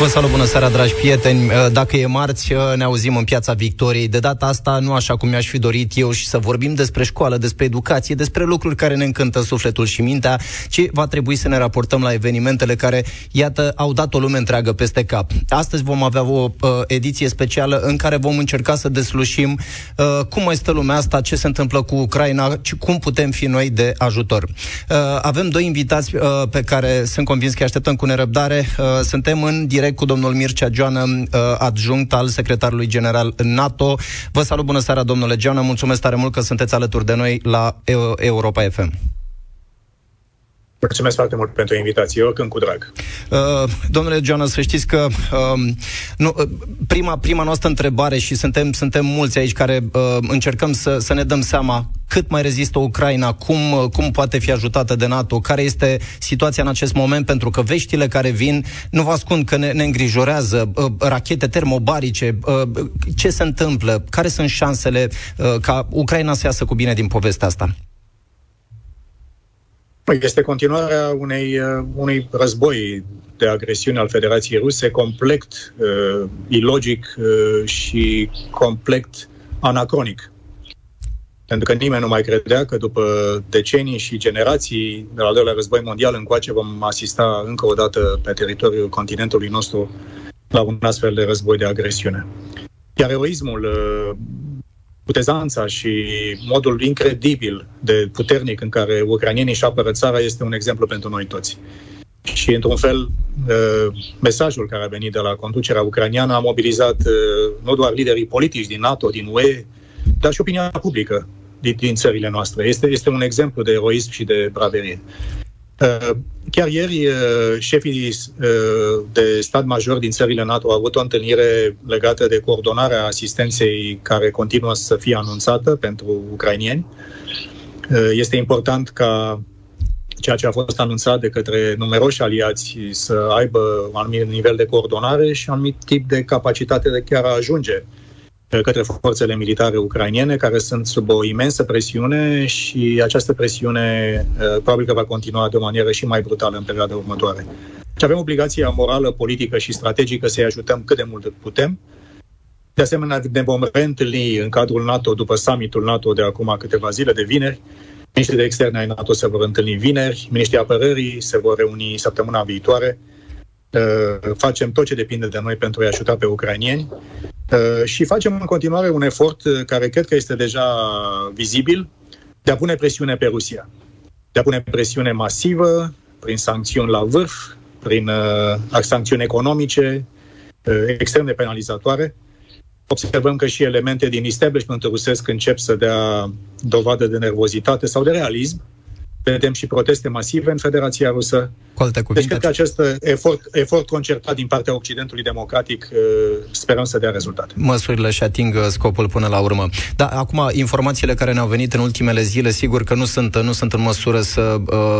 Vă salut, bună seara, dragi prieteni. Uh, dacă e marți, uh, ne auzim în Piața Victoriei. De data asta, nu așa cum mi-aș fi dorit eu și să vorbim despre școală, despre educație, despre lucruri care ne încântă sufletul și mintea, ci va trebui să ne raportăm la evenimentele care, iată, au dat o lume întreagă peste cap. Astăzi vom avea o uh, ediție specială în care vom încerca să deslușim uh, cum mai stă lumea asta, ce se întâmplă cu Ucraina și cum putem fi noi de ajutor. Uh, avem doi invitați uh, pe care sunt convins că așteptăm cu nerăbdare. Uh, suntem în direct cu domnul Mircea Joană, uh, adjunct al secretarului general NATO. Vă salut, bună seara, domnule Joană, mulțumesc tare mult că sunteți alături de noi la Europa FM. Mulțumesc foarte mult pentru invitație, eu când cu drag. Uh, domnule Jonas, să știți că uh, nu, uh, prima, prima noastră întrebare și suntem, suntem mulți aici care uh, încercăm să, să ne dăm seama cât mai rezistă Ucraina, cum, uh, cum poate fi ajutată de NATO, care este situația în acest moment, pentru că veștile care vin, nu vă ascund că ne, ne îngrijorează, uh, rachete termobarice, uh, ce se întâmplă, care sunt șansele uh, ca Ucraina să iasă cu bine din povestea asta? Păi, este continuarea unei, uh, unui război de agresiune al Federației Ruse complet uh, ilogic uh, și complet anacronic. Pentru că nimeni nu mai credea că după decenii și generații de la al doilea război mondial încoace vom asista încă o dată pe teritoriul continentului nostru la un astfel de război de agresiune. Iar eroismul uh, putezanța și modul incredibil de puternic în care ucranienii își apără țara este un exemplu pentru noi toți. Și, într-un fel, uh, mesajul care a venit de la conducerea ucraniană a mobilizat uh, nu doar liderii politici din NATO, din UE, dar și opinia publică din, din țările noastre. Este, este un exemplu de eroism și de braverie. Uh, chiar ieri, uh, șefii uh, de stat major din țările NATO au avut o întâlnire legată de coordonarea asistenței care continuă să fie anunțată pentru ucrainieni. Este important ca ceea ce a fost anunțat de către numeroși aliați să aibă un anumit nivel de coordonare și un anumit tip de capacitate de chiar a ajunge uh, către forțele militare ucrainiene, care sunt sub o imensă presiune și această presiune uh, probabil că va continua de o manieră și mai brutală în perioada următoare. Și avem obligația morală, politică și strategică să-i ajutăm cât de mult putem. De asemenea, ne vom reîntâlni în cadrul NATO după summitul NATO de acum câteva zile, de vineri. Ministrii de externe ai NATO se vor întâlni vineri, ministrii apărării se vor reuni săptămâna viitoare. Uh, facem tot ce depinde de noi pentru a-i ajuta pe ucrainieni Uh, și facem în continuare un efort uh, care cred că este deja vizibil de a pune presiune pe Rusia. De a pune presiune masivă prin sancțiuni la vârf, prin uh, sancțiuni economice uh, extrem de penalizatoare. Observăm că și elemente din establishment rusesc încep să dea dovadă de nervozitate sau de realism vedem și proteste masive în Federația Rusă. Cu alte cuvinte. Deci cred că acest efort, efort concertat din partea Occidentului democratic uh, sperăm să dea rezultate. Măsurile și ating uh, scopul până la urmă. Dar acum, informațiile care ne-au venit în ultimele zile, sigur că nu sunt, nu sunt în măsură să uh,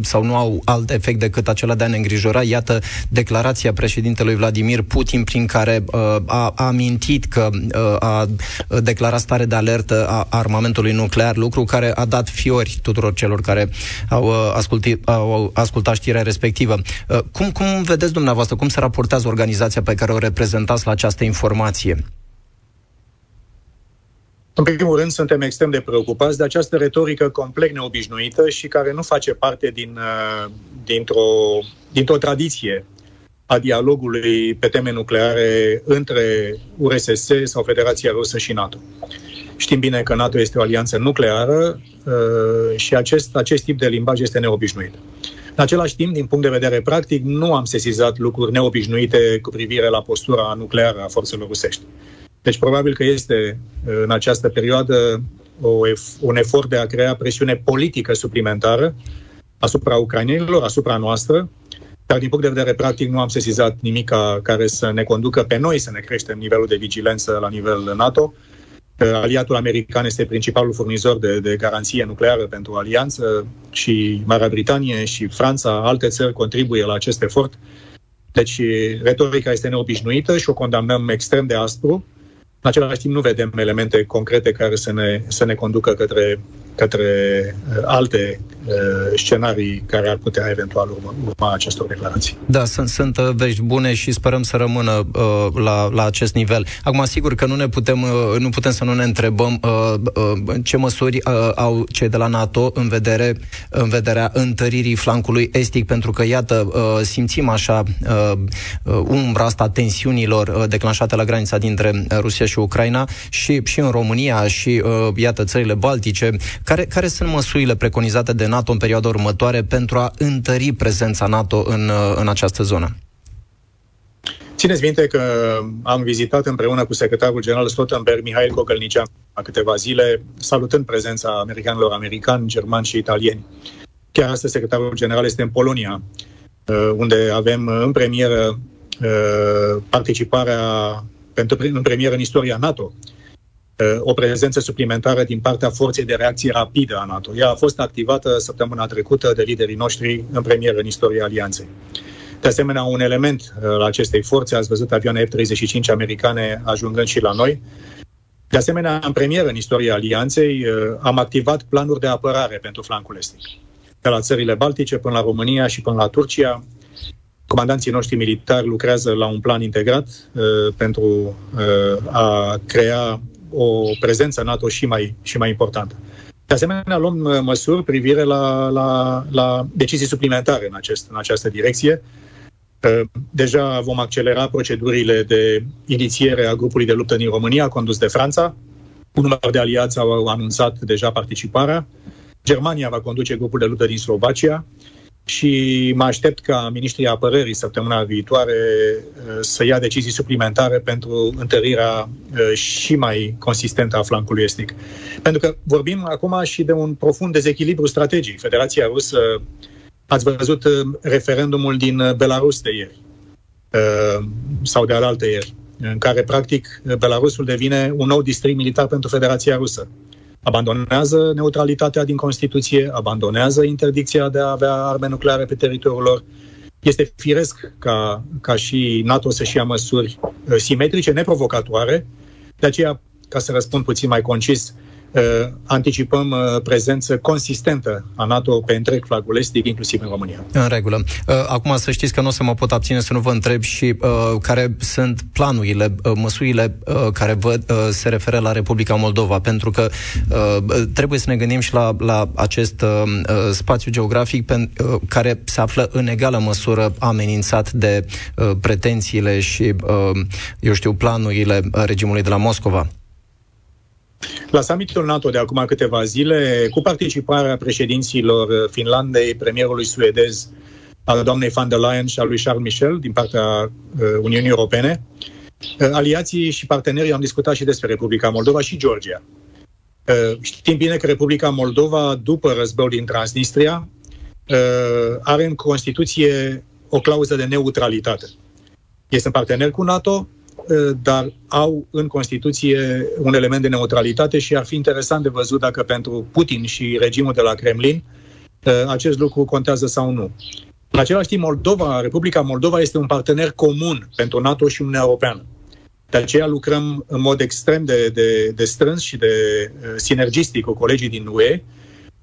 sau nu au alt efect decât acela de a ne îngrijora. Iată declarația președintelui Vladimir Putin prin care a, a amintit că a declarat stare de alertă a armamentului nuclear, lucru care a dat fiori tuturor celor care au, uh, asculti, au ascultat știrea respectivă. Uh, cum, cum vedeți dumneavoastră, cum se raportează organizația pe care o reprezentați la această informație? În primul rând, suntem extrem de preocupați de această retorică complet neobișnuită și care nu face parte din, uh, dintr-o, dintr-o tradiție a dialogului pe teme nucleare între URSS sau Federația Rusă și NATO. Știm bine că NATO este o alianță nucleară uh, și acest, acest tip de limbaj este neobișnuit. În același timp, din punct de vedere practic, nu am sesizat lucruri neobișnuite cu privire la postura nucleară a forțelor rusești. Deci probabil că este uh, în această perioadă o, un efort de a crea presiune politică suplimentară asupra ucrainenilor, asupra noastră, dar din punct de vedere practic nu am sesizat nimic care să ne conducă pe noi să ne creștem nivelul de vigilență la nivel NATO, Aliatul american este principalul furnizor de, de garanție nucleară pentru alianță și Marea Britanie și Franța, alte țări contribuie la acest efort. Deci retorica este neobișnuită și o condamnăm extrem de aspru. În același timp nu vedem elemente concrete care să ne, să ne conducă către către uh, alte uh, scenarii care ar putea eventual urma, urma acestor declarații. Da, sunt, sunt uh, vești bune și sperăm să rămână uh, la, la acest nivel. Acum, sigur că nu ne putem, uh, nu putem să nu ne întrebăm uh, uh, ce măsuri uh, au cei de la NATO în vedere în vederea întăririi flancului estic, pentru că, iată, uh, simțim așa uh, uh umbra asta tensiunilor uh, declanșate la granița dintre Rusia și Ucraina și, și în România și, uh, iată, țările baltice. Care, care sunt măsurile preconizate de NATO în perioada următoare pentru a întări prezența NATO în, uh, în această zonă? Țineți minte că am vizitat împreună cu secretarul general Stoltenberg, Mihail Kogelnician, a câteva zile, salutând prezența americanilor americani, germani și italieni. Chiar astăzi secretarul general este în Polonia, uh, unde avem în premieră uh, participarea pentru, în premieră în istoria NATO o prezență suplimentară din partea Forței de Reacție Rapidă a NATO. Ea a fost activată săptămâna trecută de liderii noștri în premieră în istoria Alianței. De asemenea, un element uh, la acestei forțe, ați văzut avioane F-35 americane ajungând și la noi. De asemenea, în premieră în istoria Alianței, uh, am activat planuri de apărare pentru flancul estic. De la țările Baltice până la România și până la Turcia, comandanții noștri militari lucrează la un plan integrat uh, pentru uh, a crea o prezență NATO și mai, și mai importantă. De asemenea, luăm uh, măsuri privire la, la, la decizii suplimentare în, acest, în această direcție. Uh, deja vom accelera procedurile de inițiere a grupului de luptă din România, condus de Franța. Un număr de aliați au anunțat deja participarea. Germania va conduce grupul de luptă din Slovacia și mă aștept ca ministrii apărării săptămâna viitoare uh, să ia decizii suplimentare pentru întărirea uh, și mai consistentă a flancului estic. Pentru că vorbim acum și de un profund dezechilibru strategic. Federația Rusă, ați văzut uh, referendumul din Belarus de ieri sau de alaltă ieri, în care practic Belarusul devine un nou district militar pentru Federația Rusă abandonează neutralitatea din Constituție, abandonează interdicția de a avea arme nucleare pe teritoriul lor. Este firesc ca, ca și NATO să-și ia măsuri uh, simetrice, neprovocatoare. De aceea, ca să răspund puțin mai concis, uh, anticipăm uh, prezență consistentă a NATO pe întreg flagul estic, inclusiv în România. În regulă. Uh, acum să știți că nu o să mă pot abține să nu vă întreb și uh, care sunt planurile, uh, măsurile uh, care vă uh, se referă la Republica Moldova, pentru că uh, trebuie să ne gândim și la, la acest uh, uh spațiu geografic pe, uh, care se află în egală măsură amenințat de uh, pretențiile și, uh, eu știu, planurile regimului de la Moscova. La summitul NATO de acum câteva zile, cu participarea președinților Finlandei, premierului suedez, al doamnei van der Leyen și al lui Charles Michel din partea uh, Uniunii Europene, uh, aliații și partenerii am discutat și despre Republica Moldova și Georgia. Uh, știm bine că Republica Moldova, după războiul din Transnistria, are în Constituție o clauză de neutralitate. Este un partener cu NATO, Eh, dar au în Constituție un element de neutralitate și ar fi interesant de văzut dacă pentru Putin și regimul de la Kremlin eh, acest lucru contează sau nu. În același timp, Moldova, Republica Moldova este un partener comun pentru NATO și Uniunea Europeană. De aceea lucrăm în mod extrem de, de, de strâns și de uh, sinergistic cu colegii din UE.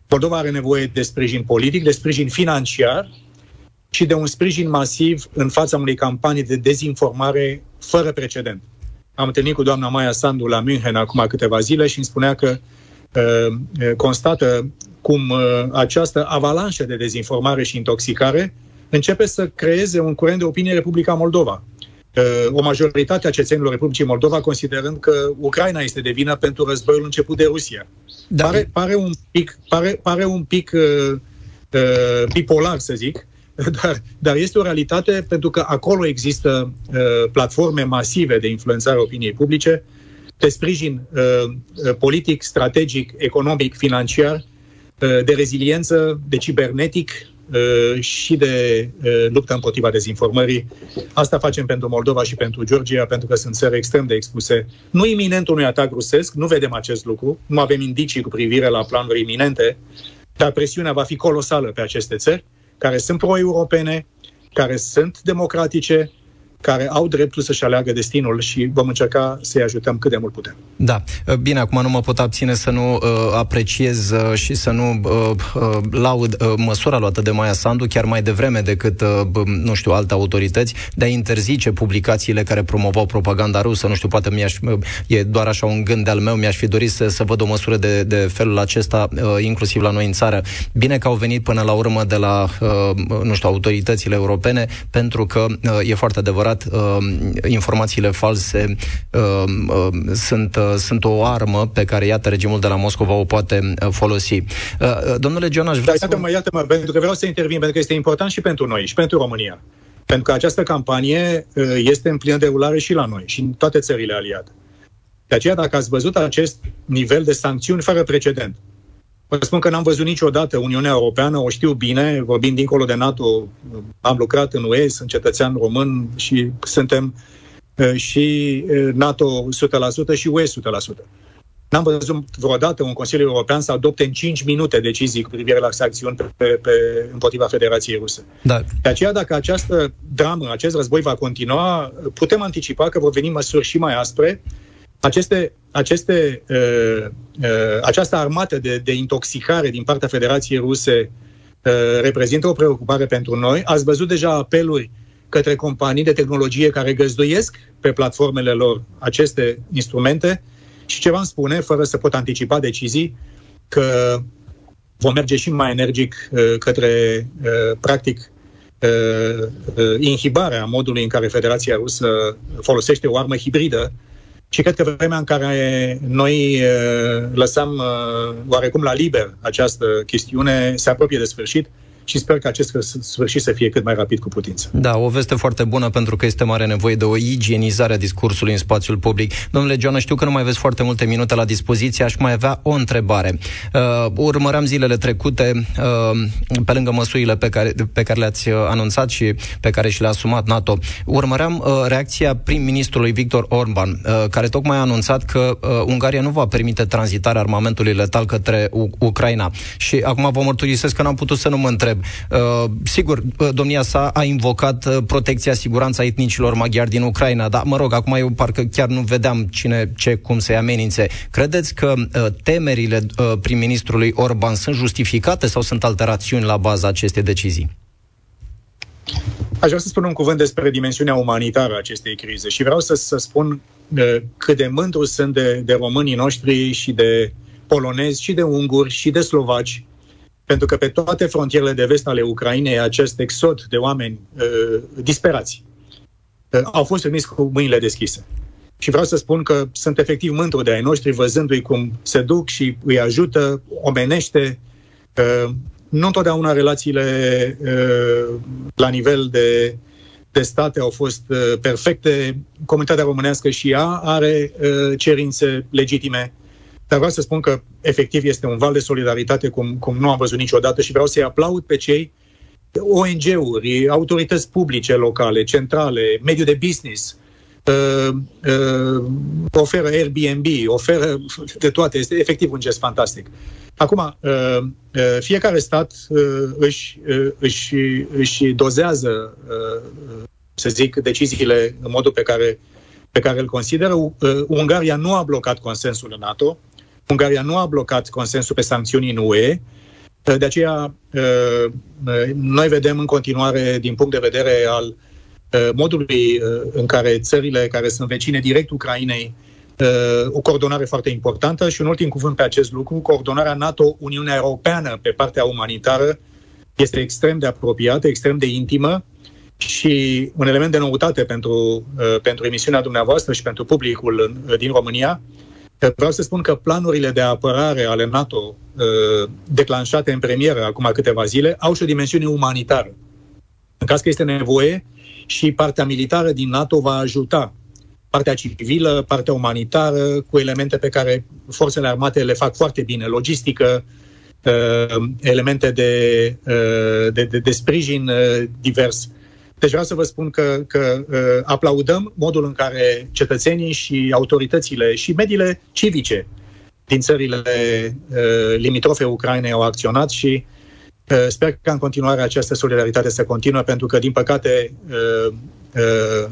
Moldova are nevoie de sprijin politic, de sprijin financiar și de un sprijin masiv în fața unei campanii de dezinformare fără precedent. Am întâlnit cu doamna Maia Sandu la München acum câteva zile și îmi spunea că uh, uh, constată cum uh, această avalanșă de dezinformare și intoxicare începe să creeze un curent de opinie în Republica Moldova. Uh, o majoritate a cetățenilor Republicii Moldova considerând că Ucraina este de vină pentru războiul început de Rusia. Da. Pare, pare un pic, pare, pare un pic uh, uh, bipolar, să zic, dar, dar este o realitate pentru că acolo există uh, platforme masive de influențare a opiniei publice, de sprijin uh, uh, politic, strategic, economic, financiar, uh, de reziliență, de cibernetic uh, și de uh, luptă împotriva dezinformării. Asta facem pentru Moldova și pentru Georgia, pentru că sunt țări extrem de expuse. Nu iminent unui atac rusesc, nu vedem acest lucru, nu avem indicii cu privire la planuri iminente, dar presiunea va fi colosală pe aceste țări care sunt pro-europene, care sunt democratice, care au dreptul să-și aleagă destinul și vom încerca să-i ajutăm cât de mult putem. Da. Bine, acum nu mă pot abține să nu uh, apreciez uh, și să nu uh, uh, laud uh, măsura luată de Maia Sandu chiar mai devreme decât, uh, nu știu, alte autorități de a interzice publicațiile care promovau propaganda rusă. Nu știu, poate mi-aș, uh, e doar așa un gând de-al meu, mi-aș fi dorit să, să văd o măsură de, de felul acesta, uh, inclusiv la noi în țară. Bine că au venit până la urmă de la, uh, nu știu, autoritățile europene, pentru că uh, e foarte adevărat adevărat, uh, informațiile false uh, uh, sunt, sunt o armă pe care, iată, regimul de la Moscova o poate folosi. Domnule John, aș vrea da, iată-mă, iată-mă, pentru că vreau să intervin, pentru că este important și pentru noi, și pentru România. Pentru că această campanie este în plină derulare și la noi, și în toate țările aliate. De aceea, dacă ați văzut acest nivel de sancțiuni fără precedent, Vă spun că n-am văzut niciodată Uniunea Europeană, o știu bine, vorbind dincolo de NATO, am lucrat în UE, sunt cetățean român și suntem și NATO 100% și UE 100%. N-am văzut vreodată un Consiliu European să adopte în 5 minute decizii cu privire la sancțiuni pe, pe, pe, împotriva Federației Ruse. Da. De aceea, dacă această dramă, acest război va continua, putem anticipa că vor veni măsuri și mai aspre aceste, aceste, uh, uh, această armată de, de intoxicare din partea Federației Ruse uh, reprezintă o preocupare pentru noi. Ați văzut deja apeluri către companii de tehnologie care găzduiesc pe platformele lor aceste instrumente și ce v-am spune, fără să pot anticipa decizii, că vom merge și mai energic uh, către, uh, practic, uh, uh, inhibarea modului în care Federația Rusă folosește o armă hibridă și cred că vremea în care noi lăsăm oarecum la liber această chestiune se apropie de sfârșit și sper că acest sfârșit să fie cât mai rapid cu putință. Da, o veste foarte bună pentru că este mare nevoie de o igienizare a discursului în spațiul public. Domnule Joana, știu că nu mai aveți foarte multe minute la dispoziție, aș mai avea o întrebare. Uh, urmăream zilele trecute, uh, pe lângă măsurile pe care, pe care le-ați uh, anunțat și pe care și le-a asumat NATO, urmăream uh, reacția prim-ministrului Victor Orban, uh, care tocmai a anunțat că uh, Ungaria nu va permite tranzitarea armamentului letal către U- Ucraina. Și acum vă mărturisesc că n-am putut să nu mă întreb Uh, sigur, uh, domnia sa a invocat uh, protecția, siguranța etnicilor maghiari din Ucraina, dar, mă rog, acum eu parcă chiar nu vedeam cine, ce, cum să-i amenințe. Credeți că uh, temerile uh, prim-ministrului Orban sunt justificate sau sunt alterațiuni la baza acestei decizii? Aș vrea să spun un cuvânt despre dimensiunea umanitară a acestei crize și vreau să, să spun uh, cât de mândru sunt de, de românii noștri și de polonezi și de unguri și de slovaci pentru că pe toate frontierele de vest ale Ucrainei acest exod de oameni uh, disperați uh, au fost primiți cu mâinile deschise. Și vreau să spun că sunt efectiv mântru de ai noștri văzându-i cum se duc și îi ajută, omenește. Uh, nu întotdeauna relațiile uh, la nivel de, de state au fost uh, perfecte. Comunitatea românească și ea are uh, cerințe legitime dar vreau să spun că efectiv este un val de solidaritate cum, cum nu am văzut niciodată și vreau să-i aplaud pe cei ONG-uri, autorități publice locale, centrale, mediul de business, uh, uh, oferă Airbnb, oferă de toate. Este efectiv un gest fantastic. Acum, uh, uh, fiecare stat uh, își, uh, își, își dozează, uh, să zic, deciziile în modul pe care, pe care îl consideră. Uh, Ungaria nu a blocat consensul în NATO. Ungaria nu a blocat consensul pe sancțiuni în UE, de aceea uh, noi vedem în continuare, din punct de vedere al uh, modului uh, în care țările care sunt vecine direct Ucrainei, o coordonare foarte importantă și un ultim cuvânt pe acest lucru, coordonarea NATO-Uniunea Europeană pe partea umanitară este extrem de apropiată, extrem de intimă și un element de noutate pentru, pentru emisiunea dumneavoastră și pentru publicul din România Vreau să spun că planurile de apărare ale NATO uh, declanșate în premieră acum câteva zile au și o dimensiune umanitară. În caz că este nevoie și partea militară din NATO va ajuta partea civilă, partea umanitară, cu elemente pe care forțele armate le fac foarte bine, logistică, uh, elemente de, uh, de, de, de sprijin divers. Deci vreau să vă spun că, că uh, aplaudăm modul în care cetățenii și autoritățile și mediile civice din țările uh, limitrofe Ucrainei au acționat și uh, sper că în continuare această solidaritate să continuă, pentru că, din păcate, uh, uh,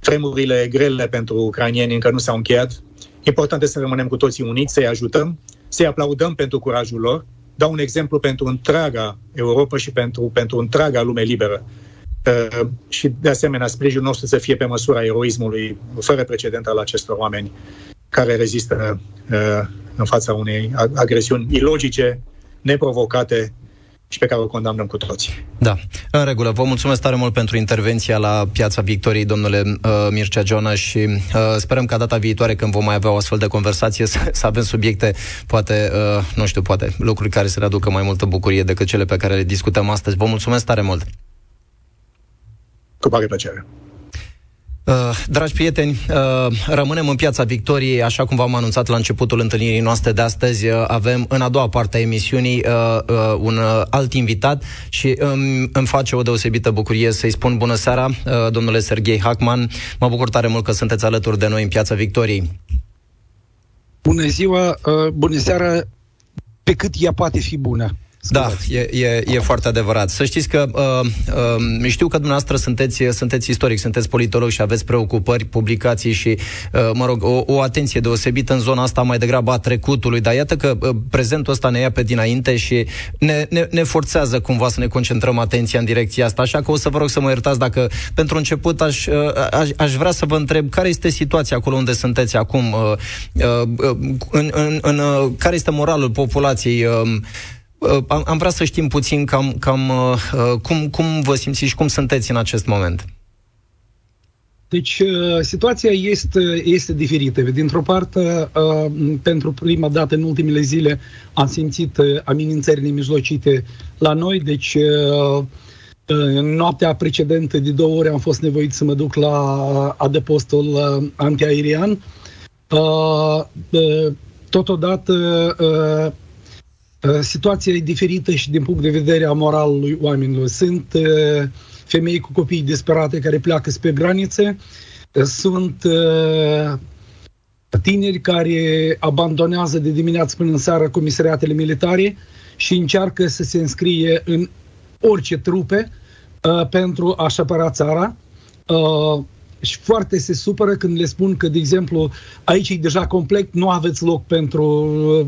Vremurile grele pentru ucrainieni încă nu s-au încheiat. Important este să rămânem cu toții uniți, să-i ajutăm, să-i aplaudăm pentru curajul lor. Dau un exemplu pentru întreaga Europa și pentru, pentru întreaga lume liberă. Uh, și, de asemenea, sprijinul nostru să fie pe măsura eroismului fără precedent al acestor oameni care rezistă uh, în fața unei agresiuni ilogice, neprovocate și pe care o condamnăm cu toții. Da, în regulă. Vă mulțumesc tare mult pentru intervenția la Piața Victoriei, domnule uh, Mircea Giona, și uh, sperăm ca data viitoare, când vom mai avea o astfel de conversație, să, să avem subiecte, poate, uh, nu știu, poate, lucruri care să ne aducă mai multă bucurie decât cele pe care le discutăm astăzi. Vă mulțumesc tare mult! Cu mare plăcere! Uh, dragi prieteni, uh, rămânem în piața Victoriei, așa cum v-am anunțat la începutul întâlnirii noastre de astăzi. Uh, avem în a doua parte a emisiunii uh, uh, un uh, alt invitat și um, îmi face o deosebită bucurie să-i spun bună seara, uh, domnule Serghei Hackman. Mă bucur tare mult că sunteți alături de noi în piața Victoriei. Bună ziua, uh, bună seara, pe cât ea poate fi bună. Da, e, e, e foarte adevărat. Să știți că uh, uh, știu că dumneavoastră sunteți, sunteți istoric, sunteți politolog și aveți preocupări, publicații și, uh, mă rog, o, o atenție deosebită în zona asta mai degrabă a trecutului, dar iată că uh, prezentul ăsta ne ia pe dinainte și ne, ne, ne forțează cumva să ne concentrăm atenția în direcția asta, așa că o să vă rog să mă iertați dacă pentru început aș, uh, aș, aș vrea să vă întreb care este situația acolo unde sunteți acum, uh, uh, uh în, în, în, uh, care este moralul populației uh, Uh, am, am vrea să știm puțin cam, cam uh, uh, cum, cum vă simțiți și cum sunteți în acest moment. Deci, situația este, este diferită. Dintr-o parte, pentru prima dată în ultimele zile am simțit amenințări nemijlocite la noi, deci în noaptea precedentă de două ore am fost nevoit să mă duc la adăpostul antiaerian. Totodată Uh, situația e diferită și din punct de vedere a moralului oamenilor. Sunt uh, femei cu copii disperate care pleacă spre granițe, uh, sunt tineri care abandonează de dimineață până în seară comisariatele militare și încearcă să se înscrie în orice trupe pentru a-și apăra țara și foarte se supără când le spun că, de exemplu, aici e deja complet, nu aveți loc pentru uh,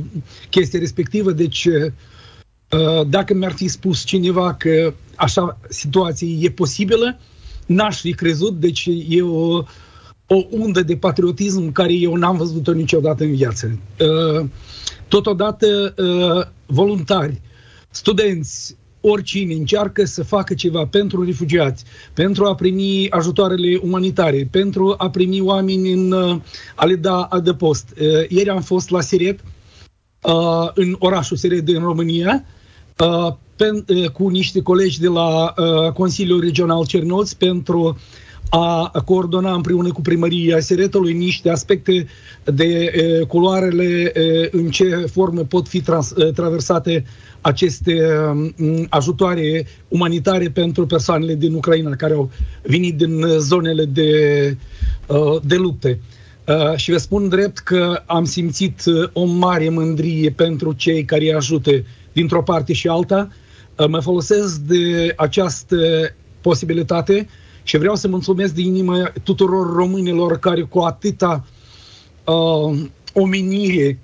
chestia respectivă, deci uh, dacă mi-ar fi spus cineva că așa situație e posibilă, n-aș fi crezut, deci e o, o undă de patriotism care eu n-am văzut-o niciodată în viață. Uh, totodată, voluntari, studenți, oricine încearcă să facă ceva pentru refugiați, pentru a primi ajutoarele umanitare, pentru a primi oameni în uh, a le da adăpost. Uh, ieri am fost la Siret, uh, în orașul Siret din România, cu niște colegi de la Consiliul Regional Cernăuți pentru a coordona împreună cu primăria Siretului niște aspecte de culoarele în ce formă pot fi trans, traversate aceste um, ajutoare umanitare pentru persoanele din Ucraina care au venit din zonele de, uh, de lupte. Uh, și vă spun drept că am simțit uh, o mare mândrie pentru cei care îi ajută dintr-o parte și alta. Mă folosesc de această posibilitate și vreau să mulțumesc de inimă tuturor românilor care cu atâta uh, omenire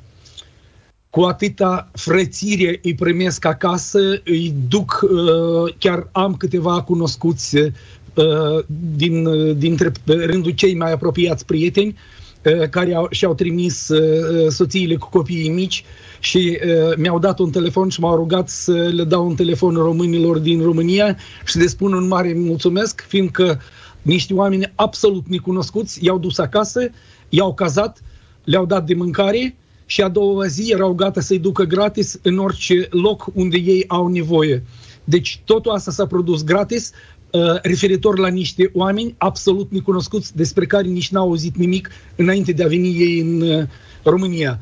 cu atâta frățire îi primesc acasă, îi duc, uh, chiar am câteva cunoscuți uh, din, dintre rândul cei mai apropiați prieteni, uh, care au, și-au trimis soțiile cu copiii mici și mi-au dat un telefon și m-au rugat să le dau un telefon românilor din România și le spun un mare mulțumesc, fiindcă niște oameni absolut necunoscuți i-au dus acasă, i-au cazat, le-au dat de mâncare și a doua zi erau gata să-i ducă gratis în orice loc unde ei au nevoie. Deci totul asta s-a produs gratis, uh, referitor la niște oameni absolut necunoscuți, despre care nici n-au auzit nimic înainte de a veni ei în uh, România.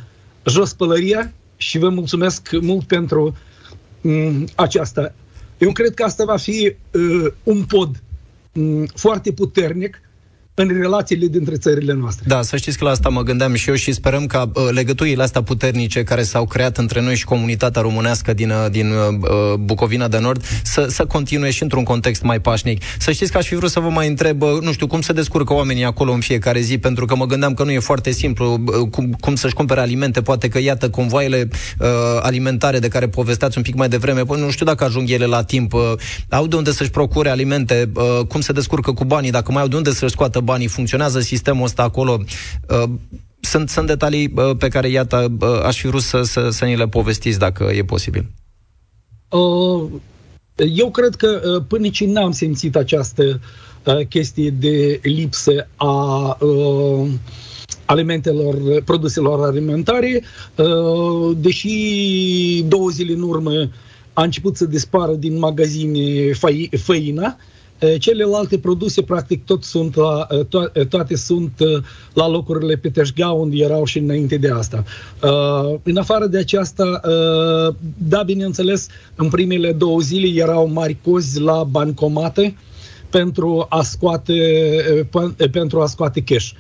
Jos pălăria și vă mulțumesc mult pentru um, aceasta. Eu cred că asta va fi uh, un pod um, foarte puternic în relațiile dintre țările noastre. Da, să știți că la asta mă gândeam și eu și sperăm ca uh, legăturile astea puternice care s-au creat între noi și comunitatea românească din, uh, din uh, Bucovina de Nord să, să continue și într-un context mai pașnic. Să știți că aș fi vrut să vă mai întreb, uh, nu știu, cum se descurcă oamenii acolo în fiecare zi, pentru că mă gândeam că nu e foarte simplu uh, cum, cum să-și cumpere alimente, poate că, iată, convoaiele uh, alimentare de care povesteați un pic mai devreme, păi nu știu dacă ajung ele la timp, uh, au de unde să-și procure alimente, uh, cum se descurcă cu banii, dacă mai au de unde să-și scoată banii, funcționează sistemul ăsta acolo. Uh, sunt, sunt detalii uh, pe care, iată, uh, aș fi vrut să, să, să ni le povestiți, dacă e posibil. Uh, eu cred că uh, până nici n-am simțit această uh, chestie de lipsă a uh, alimentelor, produselor alimentare, uh, deși două zile în urmă a început să dispară din magazine făina, celelalte produse, practic, tot sunt la, to- toate sunt la locurile pe Teșga, unde erau și înainte de asta. În afară de aceasta, da, bineînțeles, în primele două zile erau mari cozi la bancomate pentru a scoate, pentru a scoate cash.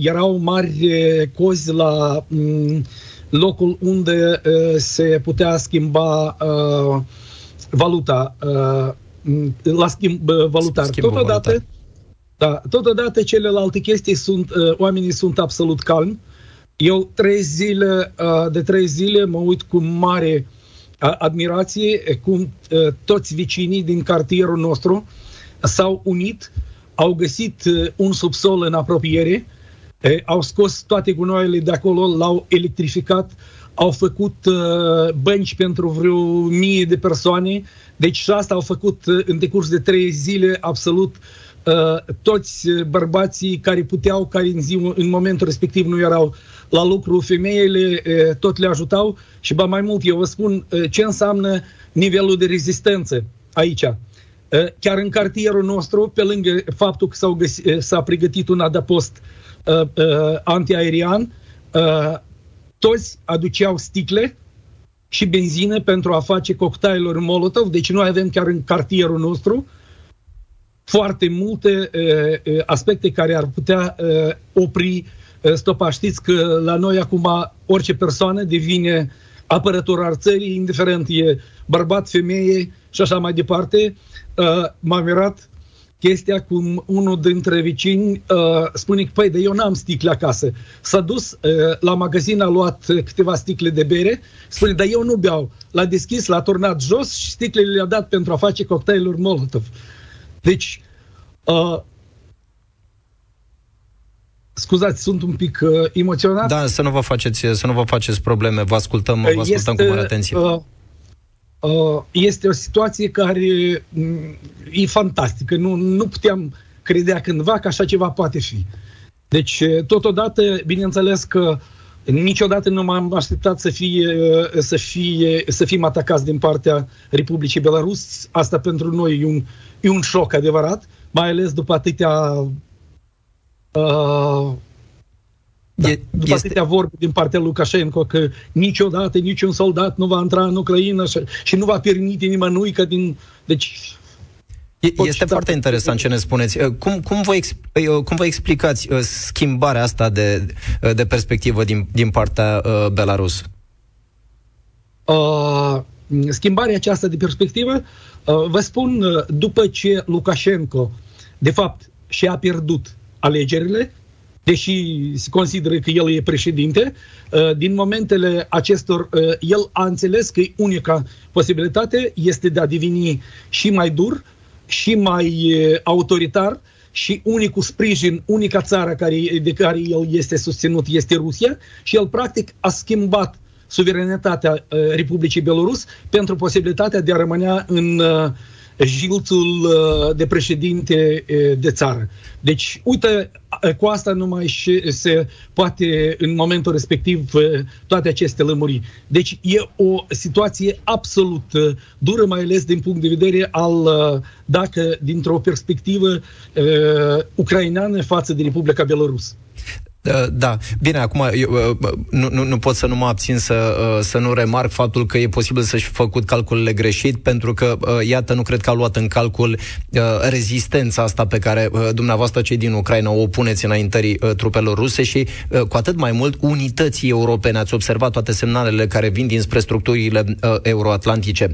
Erau mari cozi la locul unde se putea schimba valuta la schimb valutar. Schimbul totodată, valutar. da, totodată celelalte chestii sunt, oamenii sunt absolut calmi. Eu trei zile, de trei zile mă uit cu mare admirație cum toți vecinii din cartierul nostru s-au unit, au găsit un subsol în apropiere, au scos toate gunoaiele de acolo, l-au electrificat, au făcut bănci pentru vreo mie de persoane, deci și asta au făcut în decurs de trei zile absolut toți bărbații care puteau, care în, zi, în momentul respectiv nu erau la lucru, femeile tot le ajutau și ba mai mult, eu vă spun ce înseamnă nivelul de rezistență aici. Chiar în cartierul nostru, pe lângă faptul că s-au găsit, s-a pregătit un adăpost uh, uh, antiaerian, uh, toți aduceau sticle și benzină pentru a face cocktailuri Molotov, deci noi avem chiar în cartierul nostru foarte multe uh, aspecte care ar putea uh, opri uh, stopa. Știți că la noi acum orice persoană devine apărător al țării, indiferent e bărbat, femeie și așa mai departe. Uh, m-am mirat chestia cum unul dintre vecini uh, spune că, păi, de eu n-am sticle acasă. S-a dus uh, la magazin, a luat câteva sticle de bere, spune, dar eu nu beau. L-a deschis, l-a turnat jos și sticlele le-a dat pentru a face cocktailuri Molotov. Deci, uh, scuzați, sunt un pic uh, emoționat. Da, să nu vă faceți, să nu vă faceți probleme, vă ascultăm, vă ascultăm este, cu mare atenție. Uh, uh, este o situație care mm, e fantastică. Nu, nu puteam credea cândva că așa ceva poate fi. Deci, totodată, bineînțeles că niciodată nu m-am așteptat să, fie, să, fie, să fim atacați din partea Republicii Belarus. Asta pentru noi e un, e un șoc adevărat, mai ales după atâtea uh, da, E- după este- atâtea vorbe din partea lui Lukashenko că niciodată niciun soldat nu va intra în Ucraina și, și nu va permite nimănui că din... Deci, E- pot Este cita foarte pe- interesant ce ne spuneți. Uh, Cum, cum, vă, exp- uh, cum vă explicați uh, schimbarea asta de, uh, de perspectivă din, din partea uh, Belarus? uh, schimbarea aceasta de perspectivă, uh, vă spun, uh, după ce Lukashenko, de fapt, și-a pierdut alegerile, deși se consideră că el e președinte, uh, din momentele acestor, uh, el a înțeles că unica posibilitate este de a deveni și mai dur, și mai uh, autoritar, și unicul sprijin, unica țară care, de care el este susținut este Rusia și el practic a schimbat suveranitatea uh, Republicii Belarus pentru posibilitatea de a rămâne în uh, jilțul uh, de președinte uh, de țară. Deci, uite, uh, cu asta numai și se poate în momentul respectiv uh, toate aceste lămuriri. Deci e o situație absolut uh, dură, mai ales din punct de vedere al, uh, dacă dintr-o perspectivă uh, ucraineană față de Republica Belarus. Uh, da, bine, acum eu, uh, nu, nu, nu pot să nu mă abțin să, uh, să nu remarc faptul că e posibil să-și făcut calculele greșit, pentru că, iată, nu cred că a luat în calcul rezistența asta pe care dumneavoastră cei din Ucraina o puneți înaintării trupelor ruse și, cu atât mai mult, unității europene. Ați observat toate semnalele care vin dinspre structurile euroatlantice.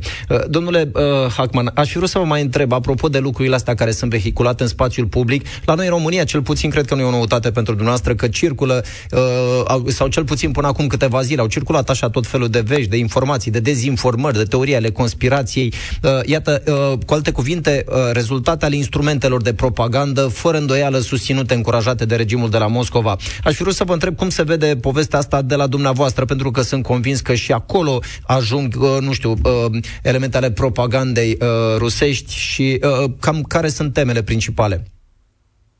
Domnule Hackman, aș fi vrut să vă mai întreb, apropo de lucrurile astea care sunt vehiculate în spațiul public, la noi în România, cel puțin, cred că nu e o noutate pentru dumneavoastră, că circulă, uh, sau cel puțin până acum câteva zile, au circulat așa tot felul de vești, de informații, de dezinformări, de teorii ale conspirației. Uh, iată, uh, cu alte cuvinte, uh, rezultate ale instrumentelor de propagandă, fără îndoială susținute, încurajate de regimul de la Moscova. Aș fi vrut să vă întreb cum se vede povestea asta de la dumneavoastră, pentru că sunt convins că și acolo ajung, uh, nu știu, uh, elemente ale propagandei uh, rusești și uh, cam care sunt temele principale.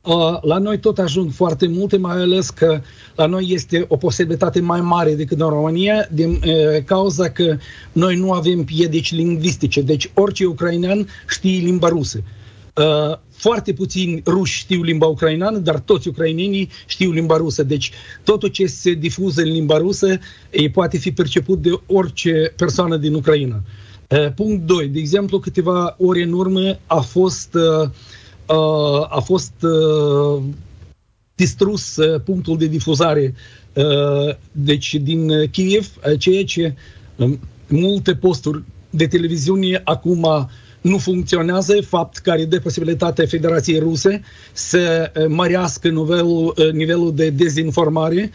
Uh, la noi tot ajung foarte multe, mai ales că la noi este o posibilitate mai mare decât în România, din uh, cauza că noi nu avem piedici lingvistice. Deci orice ucrainean știe limba rusă. Uh, foarte puțini ruși știu limba ucraineană, dar toți ucrainenii știu limba rusă. Deci totul ce se difuză în limba rusă e, poate fi perceput de orice persoană din Ucraina. Uh, punct 2. De exemplu, câteva ore în urmă a fost uh, Uh, a fost uh, distrus uh, punctul de difuzare deci din Kiev, ceea ce um, multe posturi de televiziune acum nu funcționează, fapt care dă posibilitatea Federației Ruse să mărească nivelul, nivelul de dezinformare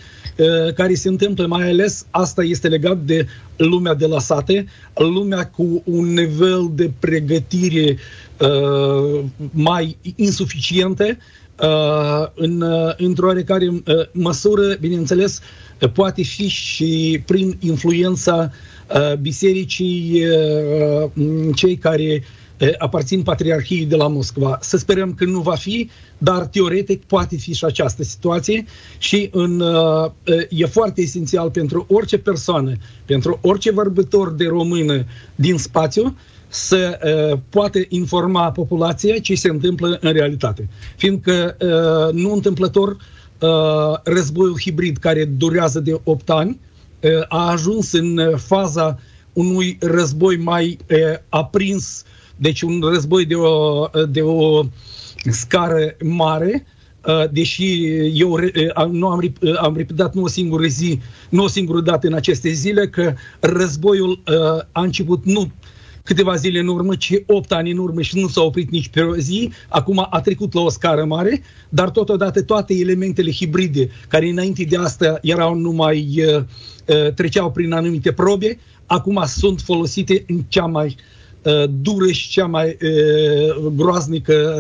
care se întâmplă mai ales, asta este legat de lumea de la sate, lumea cu un nivel de pregătire Uh, mai insuficiente, uh, în, uh, într-o oarecare uh, măsură, bineînțeles, uh, poate fi și prin influența uh, bisericii uh, cei care uh, aparțin Patriarhiei de la Moscova. Să sperăm că nu va fi, dar teoretic poate fi și această situație și în, uh, e foarte esențial pentru orice persoană, pentru orice vorbitor de română din spațiu, să uh, poată informa populația ce se întâmplă în realitate. Fiindcă uh, nu întâmplător uh, războiul hibrid care durează de 8 ani uh, a ajuns în faza unui război mai uh, aprins, deci un război de o, de o scară mare, Uh, deși eu uh, nu am, am repetat nu o singură zi, nu o singură dată în aceste zile, că războiul uh, a început nu câteva zile în urmă, ci 8 ani în urmă și nu s-a oprit nici pe o zi, acum a trecut la o scară mare, dar totodată toate elementele hibride, care înainte de asta erau numai, uh, uh, treceau prin anumite probe, acum sunt folosite în cea mai uh, dură și cea mai uh, groaznică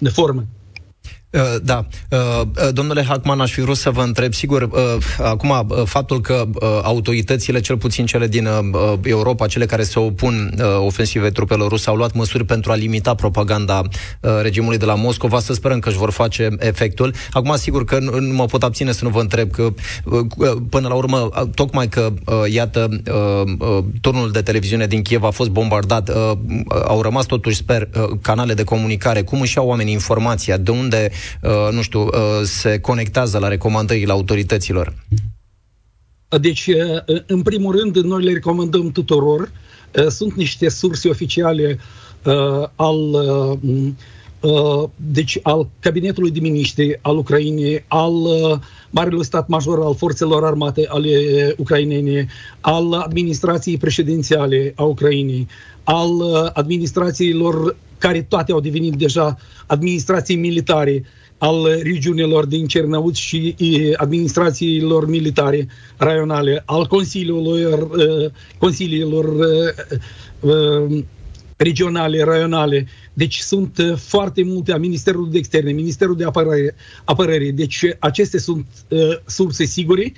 uh, formă. Uh, da. Uh, uh, domnule Hackman, aș fi vrut să vă întreb, sigur, acum, faptul că autoritățile, cel puțin cele din Europa, cele care se opun ofensivei trupelor ruse, au luat măsuri pentru a limita propaganda regimului de la Moscova, să sperăm că își vor face efectul. Acum, sigur că nu mă pot abține să nu vă întreb că, până la urmă, tocmai că, iată, turnul de televiziune din Kiev a fost bombardat, au rămas totuși, sper, canale de comunicare. Cum își iau oamenii informația? De unde Uh, nu știu, uh, se conectează la recomandările autorităților? Deci, uh, în primul rând, noi le recomandăm tuturor. Sunt niște surse oficiale al deci al Cabinetului de Miniștri al Ucrainei, al Marelui Stat Major al Forțelor Armate ale Ucrainene, al administrației președințiale a Ucrainei, al administrațiilor care toate au devenit deja administrații militare al regiunilor din Cernăuți și administrațiilor militare raionale, al consiliilor, consiliilor regionale, raionale. Deci sunt foarte multe a Ministerului de Externe, Ministerul de Apărare. apărare. Deci acestea sunt uh, surse sigure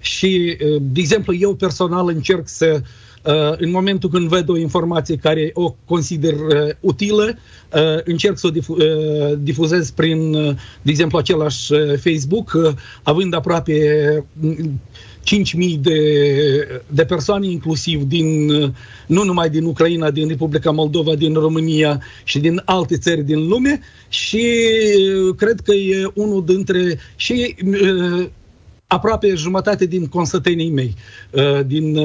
și, uh, de exemplu, eu personal încerc să uh, Uh, în momentul când văd o informație care o consider uh, utilă, uh, încerc să o difuzez prin, de exemplu, același Facebook, având aproape 5.000 de, de persoane, inclusiv din, nu numai din Ucraina, din Republica Moldova, din România și din alte țări din lume și cred că e unul dintre și aproape jumătate din consătenii mei, din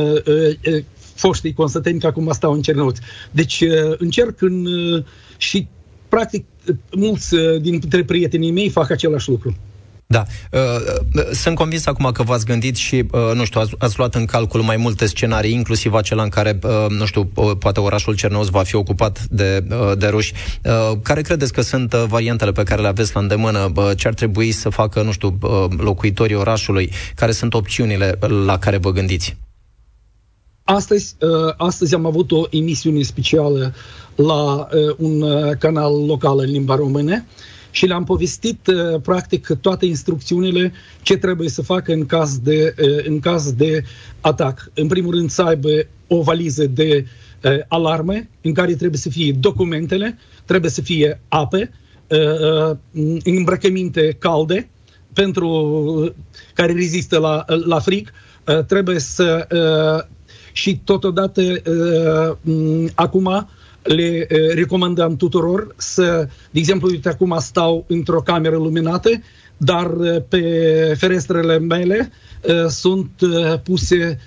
foștii consăteni, că acum stau în Cernăuți. Deci încerc în, și practic mulți dintre prietenii mei fac același lucru. Da. Uh, uh, sunt convins acum că v-ați gândit și, uh, nu știu, ați, ați luat în calcul mai multe scenarii, inclusiv acela în care, nu știu, poate orașul Cernăuți va fi ocupat de, de ruși. Care credeți că sunt variantele pe care le aveți la îndemână? Ce ar trebui să facă, nu știu, locuitorii orașului? Care sunt opțiunile la care vă gândiți? Astăzi, astăzi am avut o emisiune specială la un canal local în limba română și le-am povestit uh, practic toate instrucțiunile ce trebuie să facă în caz de, uh, în caz de atac. În primul rând să aibă o valiză de uh, alarme în care trebuie să fie documentele, trebuie să fie ape, îmbrăcăminte calde pentru care rezistă la, la frig, trebuie să și totodată acum le recomandăm tuturor să, de exemplu, uite, acum stau într-o cameră luminată, dar pe ferestrele mele sunt puse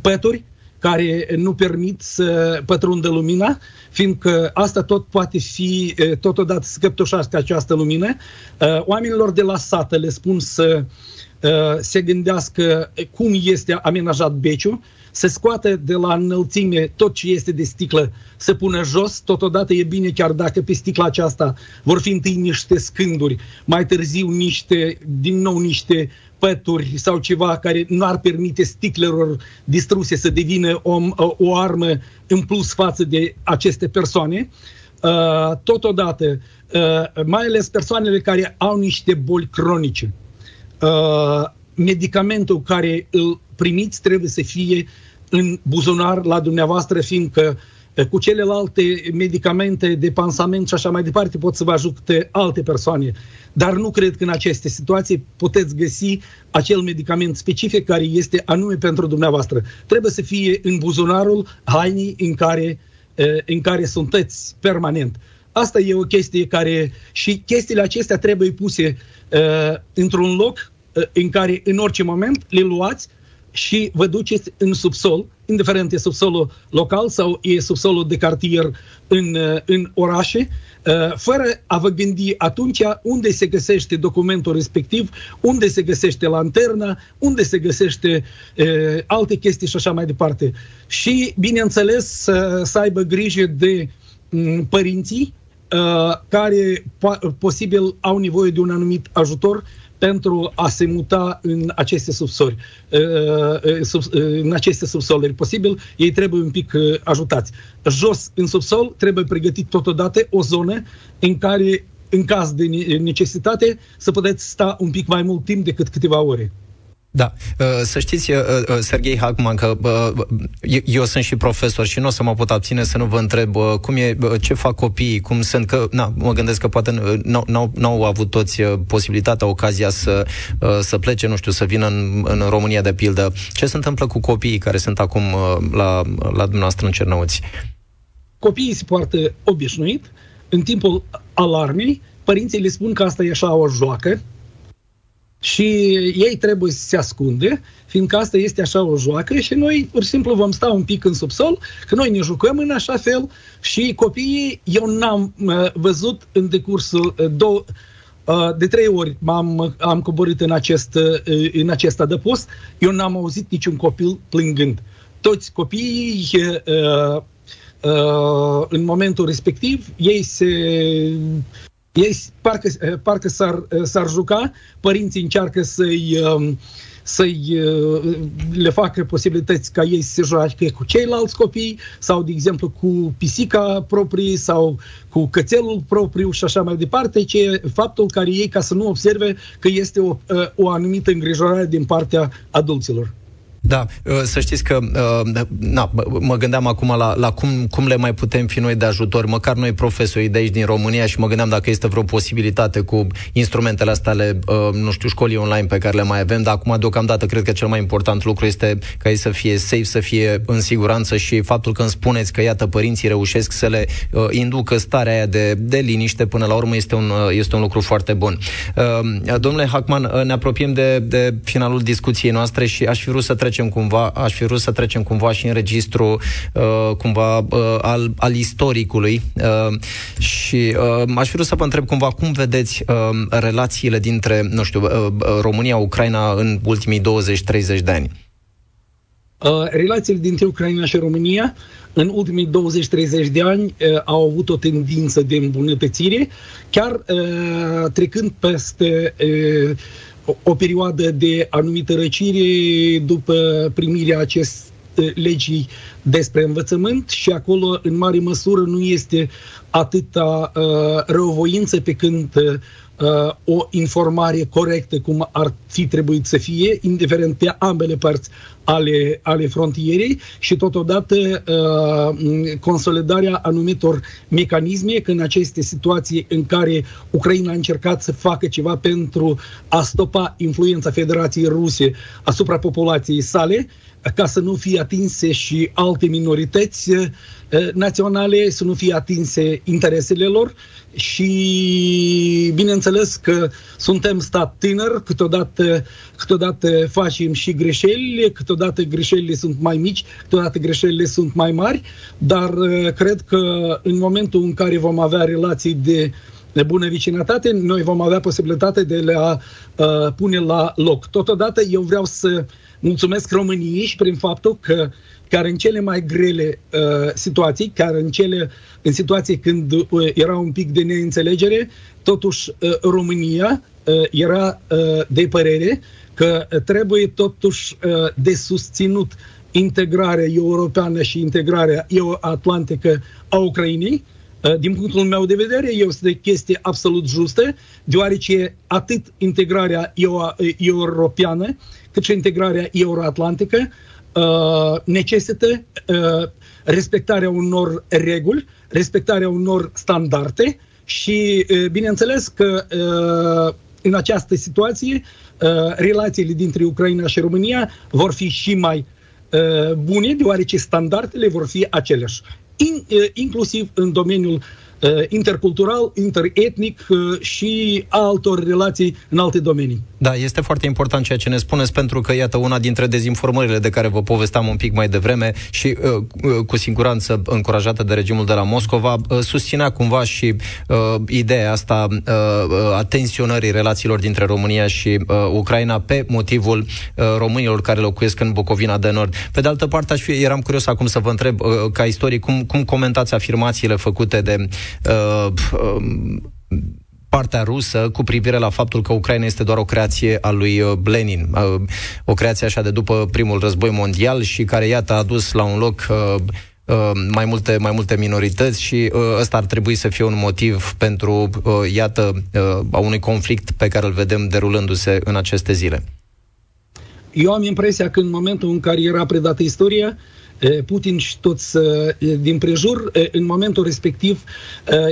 pături care nu permit să pătrundă lumina, fiindcă asta tot poate fi totodată să căptușească această lumină. Oamenilor de la sată le spun să se gândească cum este amenajat beciul, să scoată de la înălțime tot ce este de sticlă, să pună jos, totodată e bine chiar dacă pe sticla aceasta vor fi întâi niște scânduri, mai târziu niște, din nou niște pături sau ceva care nu ar permite sticlelor distruse să devină o, o armă în plus față de aceste persoane. Uh, totodată, uh, mai ales persoanele care au niște boli cronice. Uh, medicamentul care îl primiți trebuie să fie în buzunar la dumneavoastră, fiindcă eh, cu celelalte medicamente de pansament și așa mai departe pot să vă ajute alte persoane. Dar nu cred că în aceste situații puteți găsi acel medicament specific care este anume pentru dumneavoastră. Trebuie să fie în buzunarul hainii în care, eh, în care sunteți permanent. Asta e o chestie care și chestiile acestea trebuie puse uh, într-un loc uh, în care în orice moment le luați și vă duceți în subsol, indiferent e subsolul local sau e subsolul de cartier în, în orașe, uh, fără a vă gândi atunci unde se găsește documentul respectiv, unde se găsește lanterna, unde se găsește uh, alte chestii și așa mai departe. Și, bineînțeles, să, să aibă grijă de um, părinții uh, care po- posibil au nevoie de un anumit ajutor pentru a se muta în aceste subsoli, uh, uh, uh, în aceste subsoluri. Posibil, ei trebuie un pic ajutați. Jos, în subsol, trebuie pregătit totodată o zonă în care, în caz de necesitate, să puteți sta un pic mai mult timp decât câteva ore. Da. Uh, să știți, uh, uh, Sergei Hagman, că eu sunt și profesor și nu o să mă pot abține să nu vă întreb cum e, ce fac copiii, cum sunt, că, na, mă gândesc că poate n-au, n-au avut toți posibilitatea, ocazia să, să plece, nu știu, să vină în, în România de pildă. Ce se întâmplă cu copiii care sunt acum la, la dumneavoastră în Cernăuți? Copiii se poartă obișnuit, în timpul alarmei, părinții le spun că asta e așa o joacă, și ei trebuie să se ascunde, fiindcă asta este așa o joacă și noi pur și simplu vom sta un pic în subsol, că noi ne jucăm în așa fel și copiii, eu n-am uh, văzut în decursul uh, două, uh, de trei ori m-am, am coborât în acest, uh, în acest adăpost, eu n-am auzit niciun copil plângând. Toți copiii uh, uh, în momentul respectiv, ei se ei parcă, eh, parcă s-ar, eh, s-ar juca, părinții încearcă să-i, um, să-i eh, le facă posibilități ca ei să se joace cu ceilalți copii sau, de exemplu, cu pisica proprie sau cu cățelul propriu și așa mai departe, ce faptul care ei ca să nu observe că este o, o anumită îngrijorare din partea adulților. Da, uh, să știți că uh, na, mă gândeam acum la, la cum, cum le mai putem fi noi de ajutor, măcar noi profesorii de aici din România și mă gândeam dacă este vreo posibilitate cu instrumentele astea ale, uh, nu știu, școlii online pe care le mai avem, dar acum deocamdată cred că cel mai important lucru este ca ei să fie safe, să fie în siguranță și faptul că îmi spuneți că, iată, părinții reușesc să le inducă starea aia de, de liniște până la urmă este un, este un lucru foarte bun. Domnule Hackman, ne apropiem de, de finalul discuției noastre și aș fi vrut să trecem cumva, aș fi vrut să trecem cumva și în registru uh, cumva uh, al, al istoricului uh, și uh, aș fi vrut să vă întreb cumva cum vedeți uh, relațiile dintre, nu știu, uh, uh România, Ucraina în ultimii 20-30 de ani. Uh, relațiile dintre Ucraina și România în ultimii 20-30 de ani uh, au avut o tendință de îmbunătățire, chiar uh, trecând peste uh, o, perioadă de anumită răcire după primirea acest legii despre învățământ și acolo, în mare măsură, nu este atâta uh, răuvoință pe când uh, uh, o informare corectă cum ar fi trebuit să fie, indiferent pe ambele părți ale, ale frontierei și totodată uh, consolidarea anumitor mecanisme că în aceste situații în care Ucraina a încercat să facă ceva pentru a stopa influența Federației Ruse asupra populației sale, ca să nu fie atinse și alte minorități uh, naționale, să nu fie atinse interesele lor și bineînțeles că suntem stat tânăr, câteodată, câteodată facem și greșeli, câteodată greșelile sunt mai mici, câteodată greșelile sunt mai mari, dar uh, cred că în momentul în care vom avea relații de de bună vicinătate, noi vom avea posibilitatea de le a uh, pune la loc. Totodată eu vreau să mulțumesc României și prin faptul că care în cele mai grele uh, situații, care în cele în situații când uh, era un pic de neînțelegere, totuși uh, România uh, era uh, de părere că trebuie totuși uh, de susținut integrarea europeană și integrarea euroatlantică a Ucrainei. Uh, din punctul meu de vedere, este chestie absolut justă, deoarece atât integrarea europeană, cât și integrarea euroatlantică uh, necesită uh, respectarea unor reguli, respectarea unor standarde și, uh, bineînțeles, că uh, în această situație uh, relațiile dintre Ucraina și România vor fi și mai uh, bune, deoarece standardele vor fi aceleași, in, uh, inclusiv în domeniul Uh, intercultural, interetnic uh, și altor relații în alte domenii. Da, este foarte important ceea ce ne spuneți, pentru că, iată, una dintre dezinformările de care vă povesteam un pic mai devreme și uh, cu siguranță încurajată de regimul de la Moscova, susținea cumva și uh, ideea asta uh, a tensionării relațiilor dintre România și uh, Ucraina pe motivul uh, românilor care locuiesc în Bucovina de Nord. Pe de altă parte, aș fi, eram curios acum să vă întreb, uh, ca istoric, cum, cum comentați afirmațiile făcute de uh, uh, partea rusă cu privire la faptul că Ucraina este doar o creație a lui uh, Lenin, uh, o creație așa de după primul război mondial și care, iată, a dus la un loc uh, uh, mai multe, mai multe minorități și uh, ăsta ar trebui să fie un motiv pentru, uh, iată, uh, a unui conflict pe care îl vedem derulându-se în aceste zile. Eu am impresia că în momentul în care era predată istoria, Putin și toți din prejur, în momentul respectiv,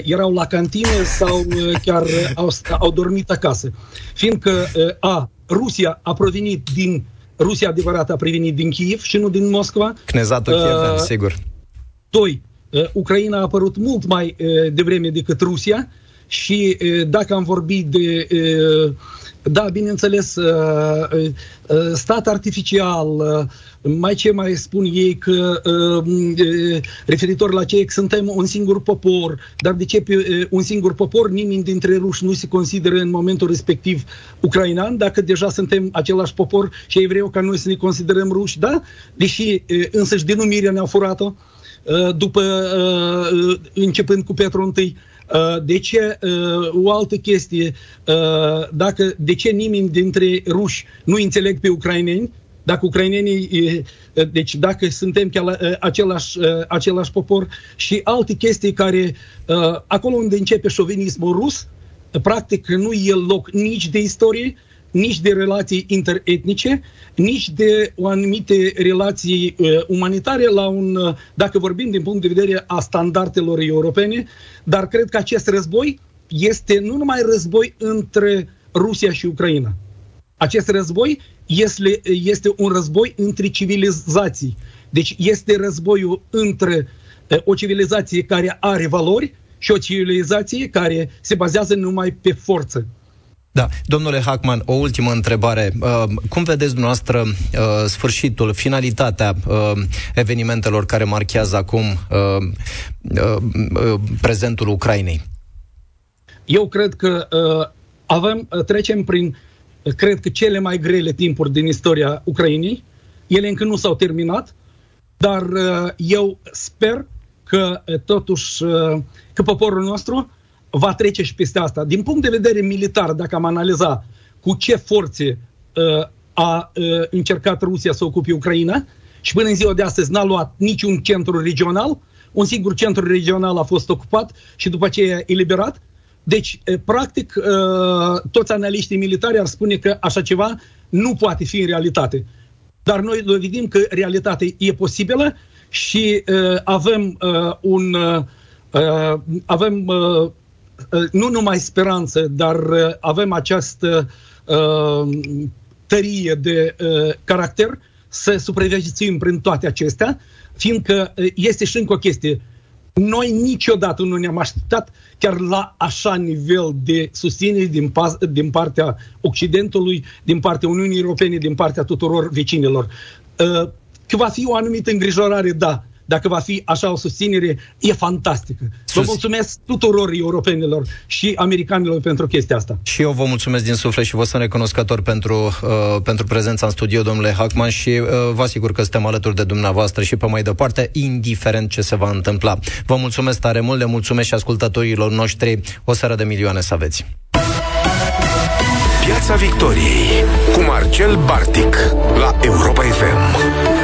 erau la cantină sau chiar au, au dormit acasă. Fiindcă, a, Rusia a provenit din Rusia adevărată a provenit din Kiev și nu din Moscova. Knezatul uh, Kiev, da, sigur. Doi, Ucraina a apărut mult mai devreme decât Rusia și dacă am vorbit de da, bineînțeles, stat artificial, mai ce mai spun ei că referitor la ce că suntem un singur popor, dar de ce un singur popor, nimeni dintre ruși nu se consideră în momentul respectiv ucrainean, dacă deja suntem același popor și e vreau ca noi să ne considerăm ruși, da? Deși însăși denumirea ne-a furat-o după începând cu Petru I. De ce o altă chestie, dacă de ce nimeni dintre ruși nu înțeleg pe ucraineni, dacă ucrainenii, deci dacă suntem chiar același, același popor și alte chestii care, acolo unde începe șovinismul rus, practic nu e loc nici de istorie, nici de relații interetnice, nici de o anumite relații uh, umanitare la un, uh, dacă vorbim din punct de vedere a standardelor europene, dar cred că acest război este nu numai război între Rusia și Ucraina. Acest război este, este un război între civilizații. Deci este războiul între uh, o civilizație care are valori și o civilizație care se bazează numai pe forță. Da. Domnule Hackman, o ultimă întrebare. Uh, cum vedeți dumneavoastră uh, sfârșitul, finalitatea uh, evenimentelor care marchează acum prezentul Ucrainei? Eu cred că avem, trecem prin, cred că cele mai grele timpuri din istoria Ucrainei. Ele încă nu s-au terminat, dar eu sper că totuși că poporul nostru va trece și peste asta. Din punct de vedere militar, dacă am analiza cu ce forțe uh, a uh, încercat Rusia să ocupe Ucraina și până în ziua de astăzi n-a luat niciun centru regional, un singur centru regional a fost ocupat și după aceea eliberat. Deci, uh, practic, uh, toți analiștii militari ar spune că așa ceva nu poate fi în realitate. Dar noi dovedim că realitatea e posibilă și uh, avem uh, un uh, avem uh, Uh, nu numai speranță, dar uh, avem această uh, tărie de uh, caracter să supraviețuim prin toate acestea, fiindcă uh, este și încă o chestie. Noi niciodată nu ne-am așteptat chiar la așa nivel de susținere din, din partea Occidentului, din partea Uniunii Europene, din partea tuturor vecinilor. Uh, că va fi o anumită îngrijorare, da, dacă va fi așa o susținere, e fantastică. Sus... Vă mulțumesc tuturor europenilor și americanilor pentru chestia asta. Și eu vă mulțumesc din suflet și vă sunt recunoscător pentru, uh, pentru prezența în studio, domnule Hackman, și uh, vă asigur că suntem alături de dumneavoastră și pe mai departe, indiferent ce se va întâmpla. Vă mulțumesc tare mult, le mulțumesc și ascultătorilor noștri. O seară de milioane să aveți. Piața Victoriei cu Marcel Bartic la Europa FM.